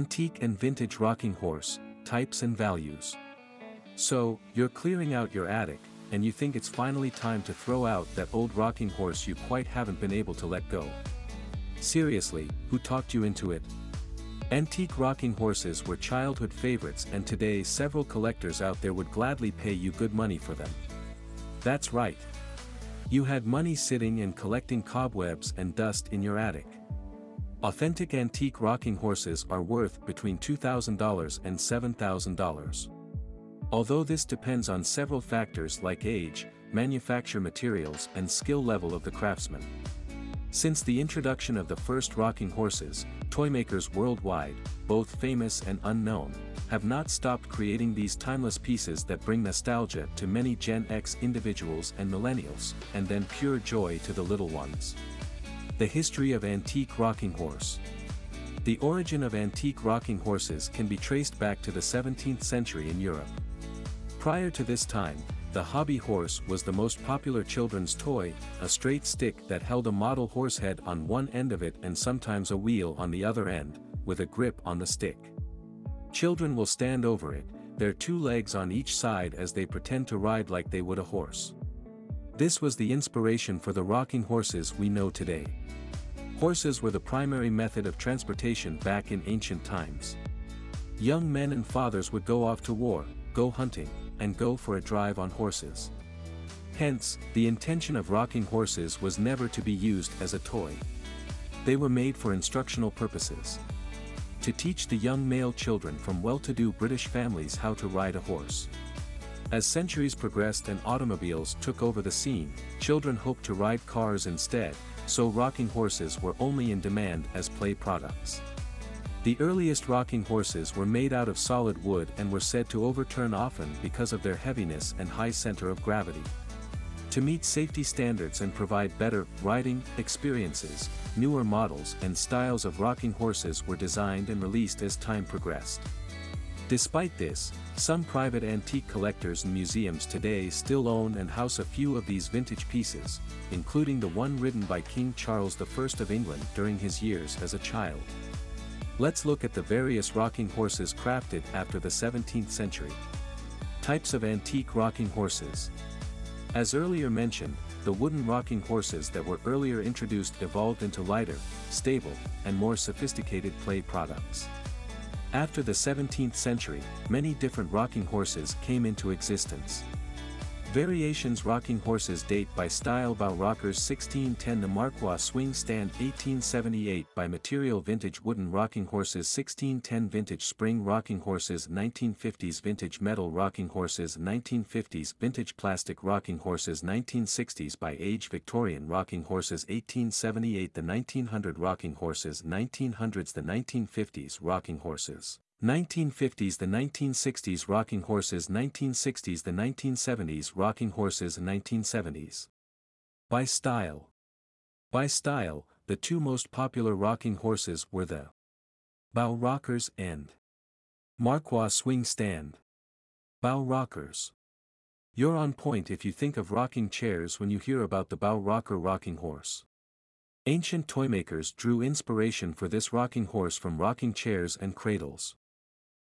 Antique and vintage rocking horse, types and values. So, you're clearing out your attic, and you think it's finally time to throw out that old rocking horse you quite haven't been able to let go. Seriously, who talked you into it? Antique rocking horses were childhood favorites and today several collectors out there would gladly pay you good money for them. That's right. You had money sitting and collecting cobwebs and dust in your attic. Authentic antique rocking horses are worth between $2,000 and $7,000. Although this depends on several factors like age, manufacture materials and skill level of the craftsman. Since the introduction of the first rocking horses, toymakers worldwide, both famous and unknown, have not stopped creating these timeless pieces that bring nostalgia to many Gen X individuals and millennials, and then pure joy to the little ones. The history of antique rocking horse. The origin of antique rocking horses can be traced back to the 17th century in Europe. Prior to this time, the hobby horse was the most popular children's toy, a straight stick that held a model horse head on one end of it and sometimes a wheel on the other end, with a grip on the stick. Children will stand over it, their two legs on each side as they pretend to ride like they would a horse. This was the inspiration for the rocking horses we know today. Horses were the primary method of transportation back in ancient times. Young men and fathers would go off to war, go hunting, and go for a drive on horses. Hence, the intention of rocking horses was never to be used as a toy. They were made for instructional purposes. To teach the young male children from well-to-do British families how to ride a horse. As centuries progressed and automobiles took over the scene, children hoped to ride cars instead, so rocking horses were only in demand as play products. The earliest rocking horses were made out of solid wood and were said to overturn often because of their heaviness and high center of gravity. To meet safety standards and provide better riding experiences, newer models and styles of rocking horses were designed and released as time progressed. Despite this, some private antique collectors and museums today still own and house a few of these vintage pieces, including the one ridden by King Charles I of England during his years as a child. Let's look at the various rocking horses crafted after the 17th century. Types of antique rocking horses. As earlier mentioned, the wooden rocking horses that were earlier introduced evolved into lighter, stable, and more sophisticated play products. After the 17th century, many different rocking horses came into existence. Variations Rocking horses date by style Bow Rockers 1610 The Marquois Swing Stand 1878 by Material Vintage Wooden Rocking Horses 1610 Vintage Spring Rocking Horses 1950s Vintage Metal Rocking Horses 1950s Vintage Plastic Rocking Horses 1960s by Age Victorian Rocking Horses 1878 The 1900 Rocking Horses 1900s The 1950s Rocking Horses 1950s the 1960s Rocking Horses 1960s the 1970s Rocking Horses 1970s. By style. By style, the two most popular rocking horses were the Bow Rockers and Marquois Swing Stand. Bow Rockers. You're on point if you think of rocking chairs when you hear about the Bow Rocker rocking horse. Ancient toymakers drew inspiration for this rocking horse from rocking chairs and cradles.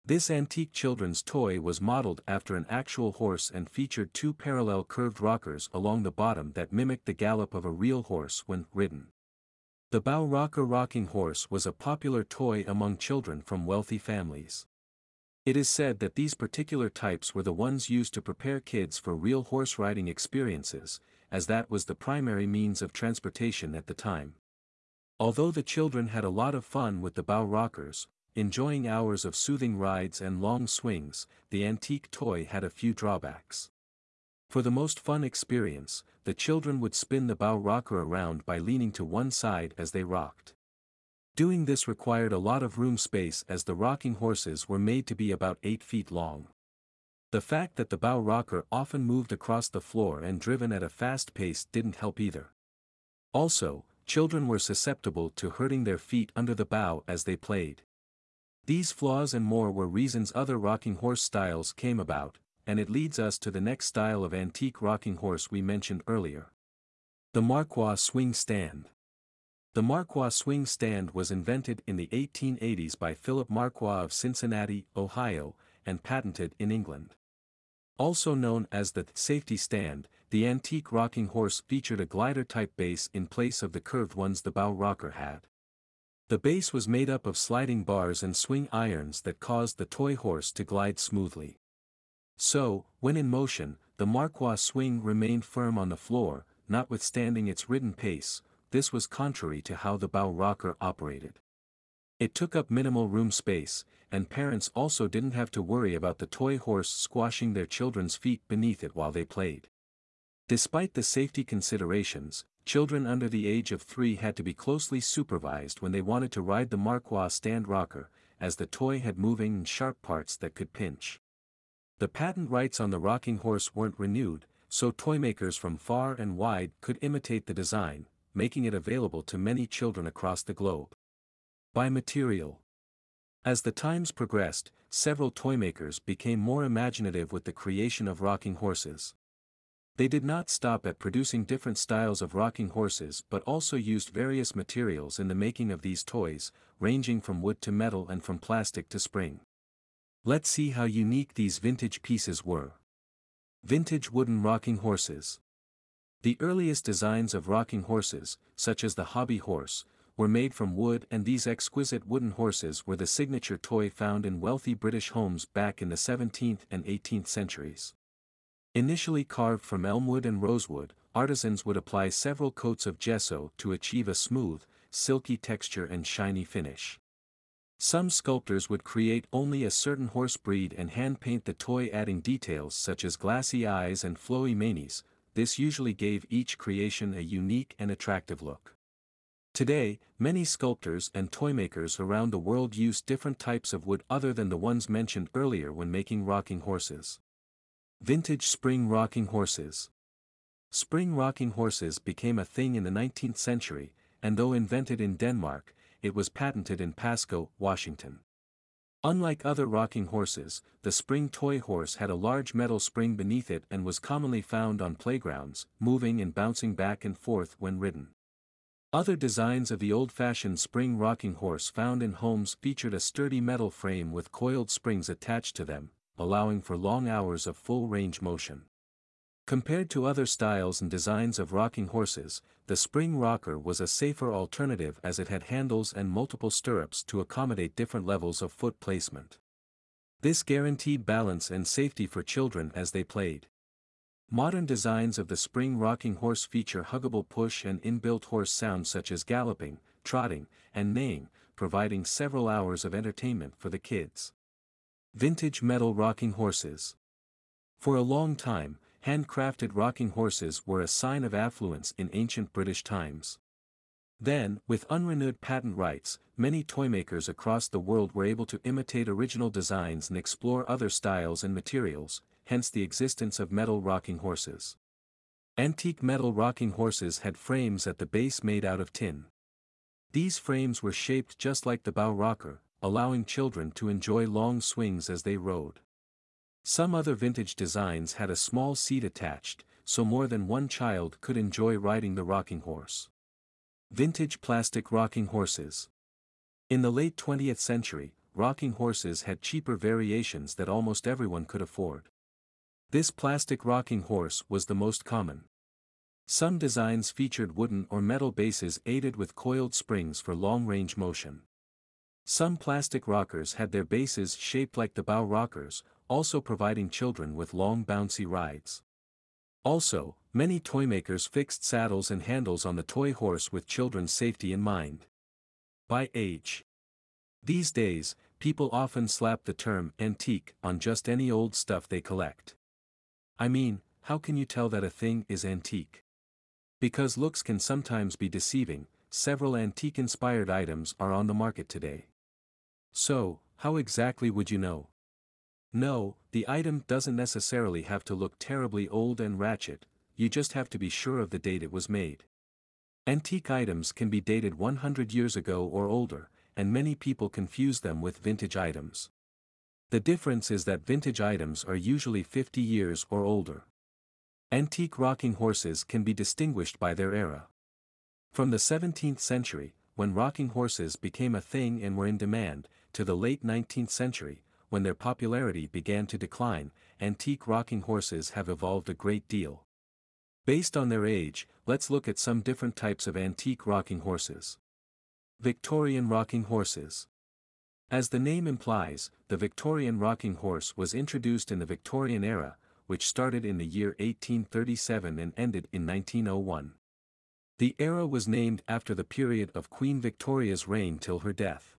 This antique children's toy was modeled after an actual horse and featured two parallel curved rockers along the bottom that mimicked the gallop of a real horse when ridden. The bow rocker rocking horse was a popular toy among children from wealthy families. It is said that these particular types were the ones used to prepare kids for real horse riding experiences, as that was the primary means of transportation at the time. Although the children had a lot of fun with the bow rockers, Enjoying hours of soothing rides and long swings, the antique toy had a few drawbacks. For the most fun experience, the children would spin the bow rocker around by leaning to one side as they rocked. Doing this required a lot of room space as the rocking horses were made to be about 8 feet long. The fact that the bow rocker often moved across the floor and driven at a fast pace didn't help either. Also, children were susceptible to hurting their feet under the bow as they played. These flaws and more were reasons other rocking horse styles came about, and it leads us to the next style of antique rocking horse we mentioned earlier. The Marquois Swing Stand. The Marquis swing stand was invented in the 1880s by Philip Marquis of Cincinnati, Ohio, and patented in England. Also known as the safety stand, the antique rocking horse featured a glider-type base in place of the curved ones the bow rocker had. The base was made up of sliding bars and swing irons that caused the toy horse to glide smoothly. So, when in motion, the Marquis swing remained firm on the floor, notwithstanding its ridden pace, this was contrary to how the bow rocker operated. It took up minimal room space, and parents also didn't have to worry about the toy horse squashing their children's feet beneath it while they played. Despite the safety considerations, children under the age of three had to be closely supervised when they wanted to ride the Marquis stand rocker, as the toy had moving and sharp parts that could pinch. The patent rights on the rocking horse weren't renewed, so toymakers from far and wide could imitate the design, making it available to many children across the globe. By material. As the times progressed, several toymakers became more imaginative with the creation of rocking horses. They did not stop at producing different styles of rocking horses but also used various materials in the making of these toys, ranging from wood to metal and from plastic to spring. Let's see how unique these vintage pieces were. Vintage wooden rocking horses. The earliest designs of rocking horses, such as the hobby horse, were made from wood and these exquisite wooden horses were the signature toy found in wealthy British homes back in the 17th and 18th centuries. Initially carved from elmwood and rosewood, artisans would apply several coats of gesso to achieve a smooth, silky texture and shiny finish. Some sculptors would create only a certain horse breed and hand-paint the toy adding details such as glassy eyes and flowy manes, this usually gave each creation a unique and attractive look. Today, many sculptors and toymakers around the world use different types of wood other than the ones mentioned earlier when making rocking horses. Vintage spring rocking horses. Spring rocking horses became a thing in the 19th century, and though invented in Denmark, it was patented in Pasco, Washington. Unlike other rocking horses, the spring toy horse had a large metal spring beneath it and was commonly found on playgrounds, moving and bouncing back and forth when ridden. Other designs of the old-fashioned spring rocking horse found in homes featured a sturdy metal frame with coiled springs attached to them, allowing for long hours of full range motion. Compared to other styles and designs of rocking horses, the spring rocker was a safer alternative as it had handles and multiple stirrups to accommodate different levels of foot placement. This guaranteed balance and safety for children as they played. Modern designs of the spring rocking horse feature huggable push and inbuilt horse sounds such as galloping, trotting, and neighing, providing several hours of entertainment for the kids. Vintage metal rocking horses. For a long time, handcrafted rocking horses were a sign of affluence in ancient British times. Then, with unrenewed patent rights, many toymakers across the world were able to imitate original designs and explore other styles and materials, hence the existence of metal rocking horses. Antique metal rocking horses had frames at the base made out of tin. These frames were shaped just like the bow rocker, allowing children to enjoy long swings as they rode. Some other vintage designs had a small seat attached, so more than one child could enjoy riding the rocking horse. Vintage plastic rocking horses. In the late 20th century, rocking horses had cheaper variations that almost everyone could afford. This plastic rocking horse was the most common. Some designs featured wooden or metal bases aided with coiled springs for long-range motion. Some plastic rockers had their bases shaped like the bow rockers, also providing children with long bouncy rides. Also, many toymakers fixed saddles and handles on the toy horse with children's safety in mind. By age. These days, people often slap the term antique on just any old stuff they collect. I mean, how can you tell that a thing is antique? Because looks can sometimes be deceiving, several antique-inspired items are on the market today. So, how exactly would you know? No, the item doesn't necessarily have to look terribly old and ratchet, you just have to be sure of the date it was made. Antique items can be dated 100 years ago or older, and many people confuse them with vintage items. The difference is that vintage items are usually 50 years or older. Antique rocking horses can be distinguished by their era. From the 17th century, when rocking horses became a thing and were in demand, to the late 19th century, when their popularity began to decline, antique rocking horses have evolved a great deal. Based on their age, let's look at some different types of antique rocking horses. Victorian rocking horses. As the name implies, the Victorian rocking horse was introduced in the Victorian era, which started in the year 1837 and ended in 1901. The era was named after the period of Queen Victoria's reign till her death.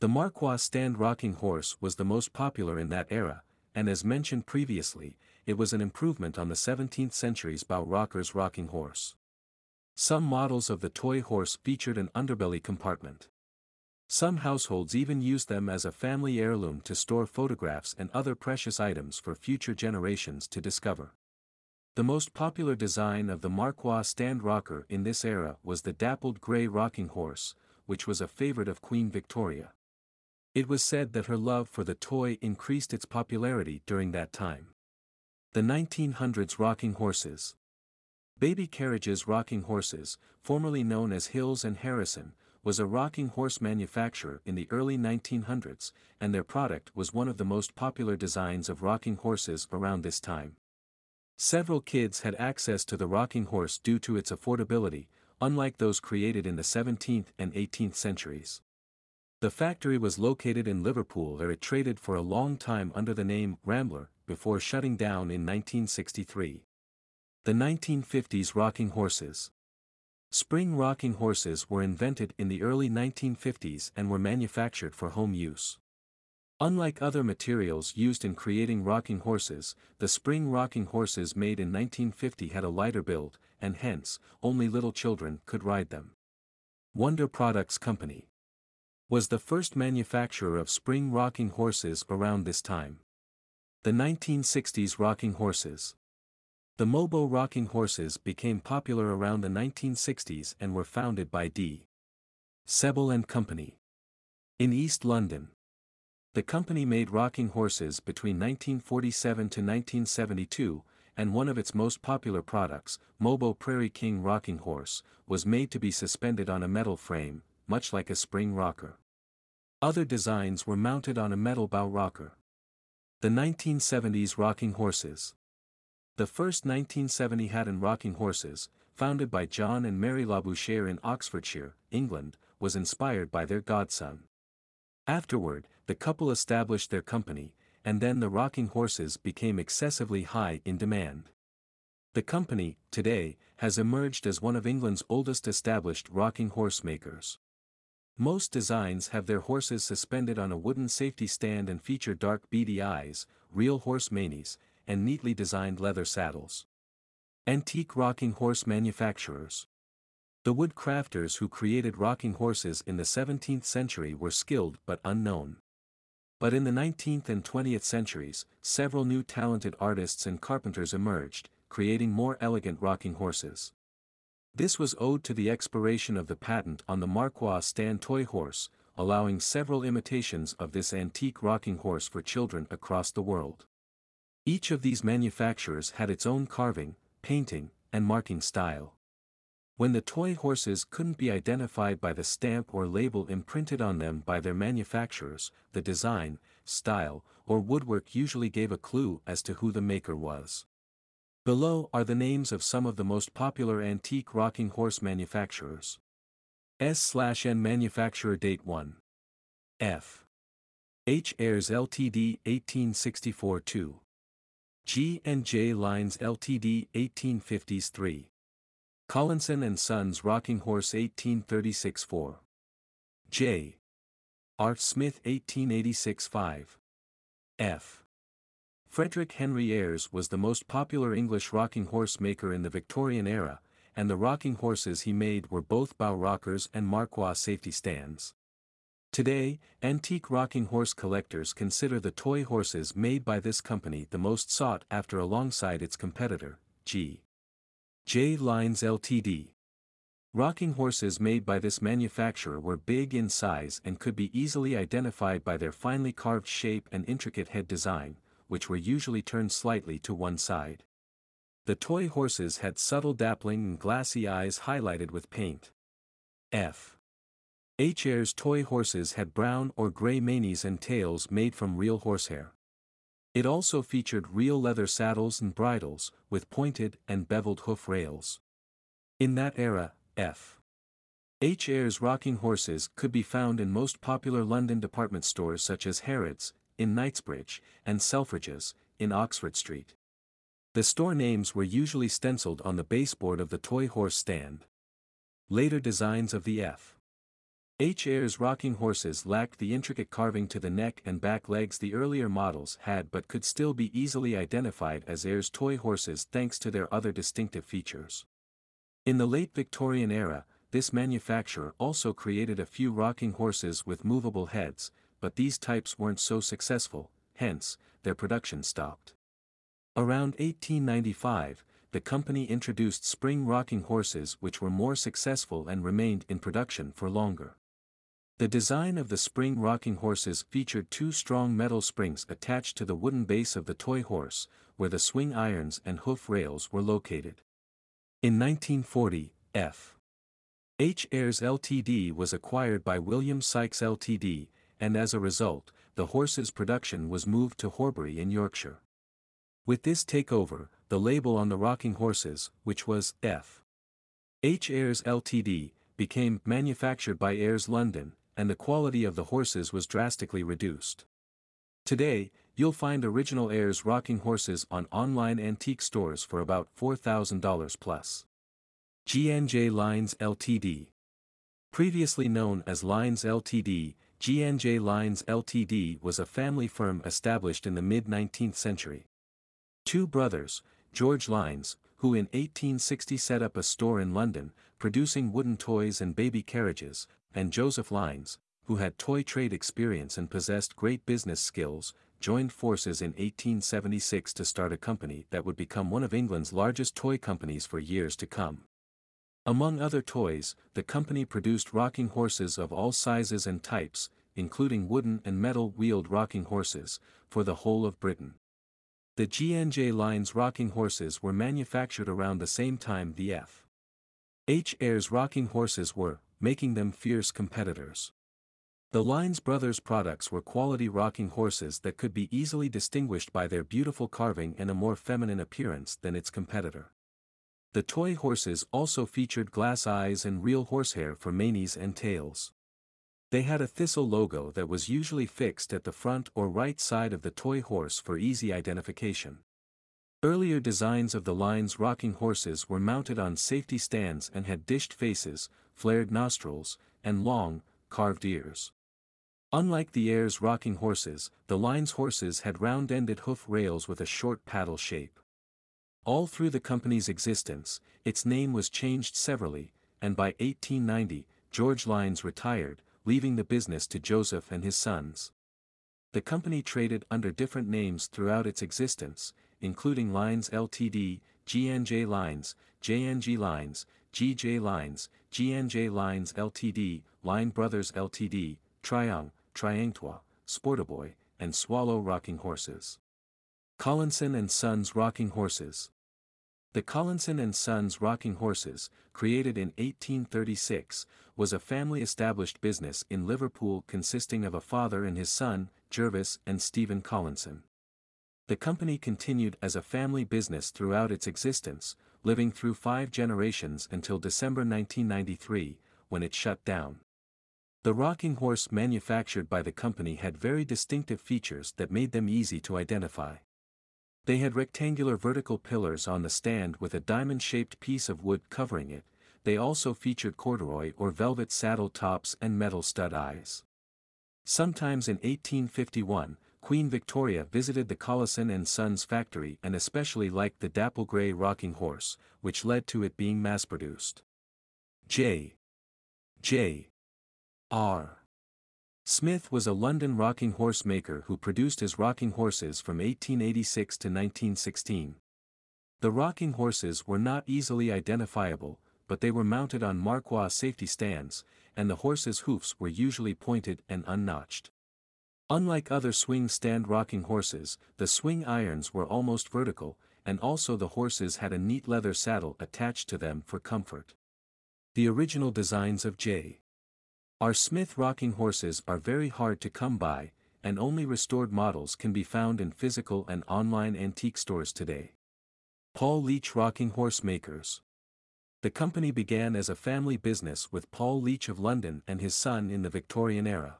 The Marquois stand rocking horse was the most popular in that era, and as mentioned previously, it was an improvement on the 17th century's bow rockers rocking horse. Some models of the toy horse featured an underbelly compartment. Some households even used them as a family heirloom to store photographs and other precious items for future generations to discover. The most popular design of the Marquois stand rocker in this era was the dappled grey rocking horse, which was a favorite of Queen Victoria. It was said that her love for the toy increased its popularity during that time. The 1900s Rocking Horses Baby Carriages Rocking Horses, formerly known as Hills and Harrison, was a rocking horse manufacturer in the early 1900s, and their product was one of the most popular designs of rocking horses around this time. Several kids had access to the rocking horse due to its affordability, unlike those created in the 17th and 18th centuries. The factory was located in Liverpool where it traded for a long time under the name Rambler, before shutting down in 1963. The 1950s Rocking Horses Spring rocking horses were invented in the early 1950s and were manufactured for home use. Unlike other materials used in creating rocking horses, the spring rocking horses made in 1950 had a lighter build, and hence, only little children could ride them. Wonder Products Company was the first manufacturer of spring rocking horses around this time. The 1960s rocking horses. The Mobo rocking horses became popular around the 1960s and were founded by D. Sebel and Company. In East London. The company made rocking horses between 1947 to 1972, and one of its most popular products, Mobo Prairie King rocking horse, was made to be suspended on a metal frame, much like a spring rocker. Other designs were mounted on a metal bow rocker. The 1970s Rocking Horses The first 1970 Haddon rocking horses, founded by John and Mary Labouchere in Oxfordshire, England, was inspired by their godson. Afterward, the couple established their company, and then the rocking horses became excessively high in demand. The company, today, has emerged as one of England's oldest established rocking horse makers. Most designs have their horses suspended on a wooden safety stand and feature dark beady eyes, real horse manes, and neatly designed leather saddles. Antique rocking horse manufacturers. The wood crafters who created rocking horses in the 17th century were skilled but unknown. But in the 19th and 20th centuries, several new talented artists and carpenters emerged, creating more elegant rocking horses. This was owed to the expiration of the patent on the Marquois stand toy horse, allowing several imitations of this antique rocking horse for children across the world. Each of these manufacturers had its own carving, painting, and marking style. When the toy horses couldn't be identified by the stamp or label imprinted on them by their manufacturers, the design, style, or woodwork usually gave a clue as to who the maker was. Below are the names of some of the most popular antique rocking horse manufacturers. S/N manufacturer date 1. F. H. Ayres Ltd 1864 2. G and J Lines Ltd 1850s 3. Collinson and Sons Rocking Horse 1836 4. J. R. Smith 1886 5. F. Frederick Henry Ayres was the most popular English rocking horse maker in the Victorian era, and the rocking horses he made were both bow rockers and Marquois safety stands. Today, antique rocking horse collectors consider the toy horses made by this company the most sought after alongside its competitor, G. J. Lines Ltd. Rocking horses made by this manufacturer were big in size and could be easily identified by their finely carved shape and intricate head design, which were usually turned slightly to one side. The toy horses had subtle dappling and glassy eyes highlighted with paint. F. H. Ayres toy horses had brown or gray manes and tails made from real horsehair. It also featured real leather saddles and bridles, with pointed and beveled hoof rails. In that era, F. H. Ayres rocking horses could be found in most popular London department stores such as Harrods, in Knightsbridge, and Selfridges, in Oxford Street. The store names were usually stenciled on the baseboard of the toy horse stand. Later designs of the F. H. Ayres rocking horses lacked the intricate carving to the neck and back legs the earlier models had but could still be easily identified as Ayres toy horses thanks to their other distinctive features. In the late Victorian era, this manufacturer also created a few rocking horses with movable heads, but these types weren't so successful, hence, their production stopped. Around 1895, the company introduced spring rocking horses which were more successful and remained in production for longer. The design of the spring rocking horses featured two strong metal springs attached to the wooden base of the toy horse, where the swing irons and hoof rails were located. In 1940, F. H. Ayres Ltd. was acquired by William Sykes Ltd., and as a result, the horse's production was moved to Horbury in Yorkshire. With this takeover, the label on the rocking horses, which was F. H. Ayres Ltd., became manufactured by Ayres London, and the quality of the horses was drastically reduced. Today, you'll find original Ayres rocking horses on online antique stores for about $4,000 plus. G&J Lines Ltd. Previously known as Lines Ltd., G&J Lines Ltd. was a family firm established in the mid-19th century. Two brothers, George Lines, who in 1860 set up a store in London, producing wooden toys and baby carriages, and Joseph Lines, who had toy trade experience and possessed great business skills, joined forces in 1876 to start a company that would become one of England's largest toy companies for years to come. Among other toys, the company produced rocking horses of all sizes and types, including wooden and metal-wheeled rocking horses, for the whole of Britain. The G&J Lines rocking horses were manufactured around the same time the F. H. Ayres rocking horses were, making them fierce competitors. The Lines brothers' products were quality rocking horses that could be easily distinguished by their beautiful carving and a more feminine appearance than its competitor. The toy horses also featured glass eyes and real horsehair for manes and tails. They had a thistle logo that was usually fixed at the front or right side of the toy horse for easy identification. Earlier designs of the Lines rocking horses were mounted on safety stands and had dished faces, flared nostrils, and long, carved ears. Unlike the Ayres rocking horses, the Lines horses had round-ended hoof rails with a short paddle shape. All through the company's existence, its name was changed severally, and by 1890, George Lines retired, leaving the business to Joseph and his sons. The company traded under different names throughout its existence, including Lines Ltd., G&J Lines, JNG Lines, GJ Lines, G&J Lines Ltd., Line Brothers Ltd., Triang, Triangtois, Sportaboy, and Swallow Rocking Horses. Collinson and Sons Rocking Horses. The Collinson and Sons Rocking Horses, created in 1836, was a family-established business in Liverpool consisting of a father and his son, Jervis and Stephen Collinson. The company continued as a family business throughout its existence, living through five generations until December 1993, when it shut down. The rocking horse manufactured by the company had very distinctive features that made them easy to identify. They had rectangular vertical pillars on the stand with a diamond-shaped piece of wood covering it, they also featured corduroy or velvet saddle tops and metal stud eyes. Sometimes in 1851, Queen Victoria visited the Collinson and Sons factory and especially liked the dapple gray rocking horse, which led to it being mass-produced. J. J. R. Smith was a London rocking horse maker who produced his rocking horses from 1886 to 1916. The rocking horses were not easily identifiable, but they were mounted on Marquois safety stands, and the horse's hoofs were usually pointed and unnotched. Unlike other swing stand rocking horses, the swing irons were almost vertical, and also the horses had a neat leather saddle attached to them for comfort. The original designs of J. R. Smith rocking horses are very hard to come by, and only restored models can be found in physical and online antique stores today. Paul Leach Rocking Horse Makers The company began as a family business with Paul Leach of London and his son in the Victorian era.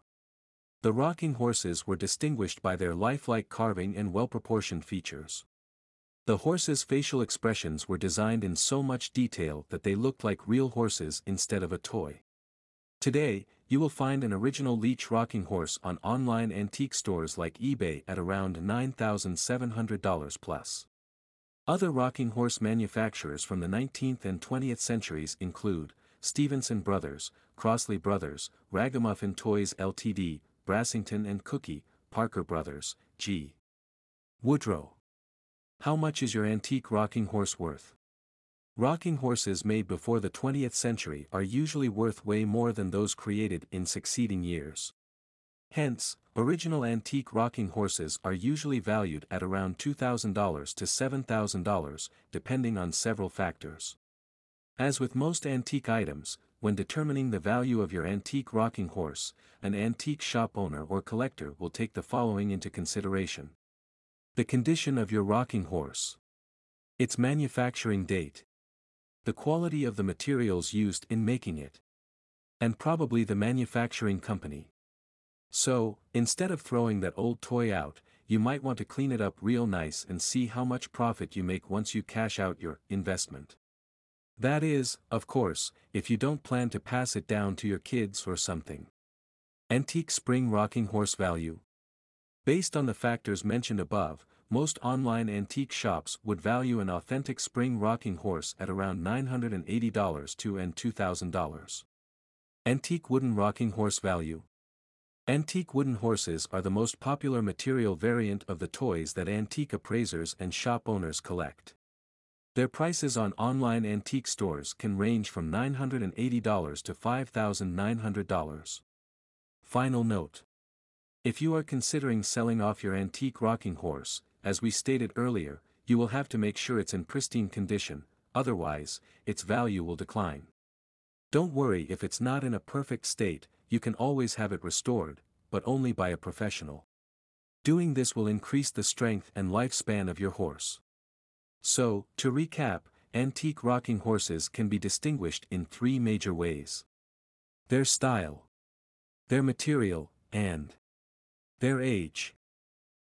The rocking horses were distinguished by their lifelike carving and well-proportioned features. The horses' facial expressions were designed in so much detail that they looked like real horses instead of a toy. Today, you will find an original Leach rocking horse on online antique stores like eBay at around $9,700 plus. Other rocking horse manufacturers from the 19th and 20th centuries include Stevenson Brothers, Crossley Brothers, Ragamuffin Toys Ltd., Brassington and Cookie, Parker Brothers, G. Woodrow. How much is your antique rocking horse worth? Rocking horses made before the 20th century are usually worth way more than those created in succeeding years. Hence, original antique rocking horses are usually valued at around $2,000 to $7,000, depending on several factors. As with most antique items, when determining the value of your antique rocking horse, an antique shop owner or collector will take the following into consideration. The condition of your rocking horse. Its manufacturing date. The quality of the materials used in making it. And probably the manufacturing company. So, instead of throwing that old toy out, you might want to clean it up real nice and see how much profit you make once you cash out your investment. That is, of course, if you don't plan to pass it down to your kids or something. Antique Spring Rocking Horse Value Based on the factors mentioned above, most online antique shops would value an authentic spring rocking horse at around $980 to and $2,000. Antique Wooden Rocking Horse Value Antique wooden horses are the most popular material variant of the toys that antique appraisers and shop owners collect. Their prices on online antique stores can range from $980 to $5,900. Final note. If you are considering selling off your antique rocking horse, as we stated earlier, you will have to make sure it's in pristine condition, otherwise, its value will decline. Don't worry if it's not in a perfect state, you can always have it restored, but only by a professional. Doing this will increase the strength and lifespan of your horse. So, to recap, antique rocking horses can be distinguished in three major ways. Their style, their material, and their age.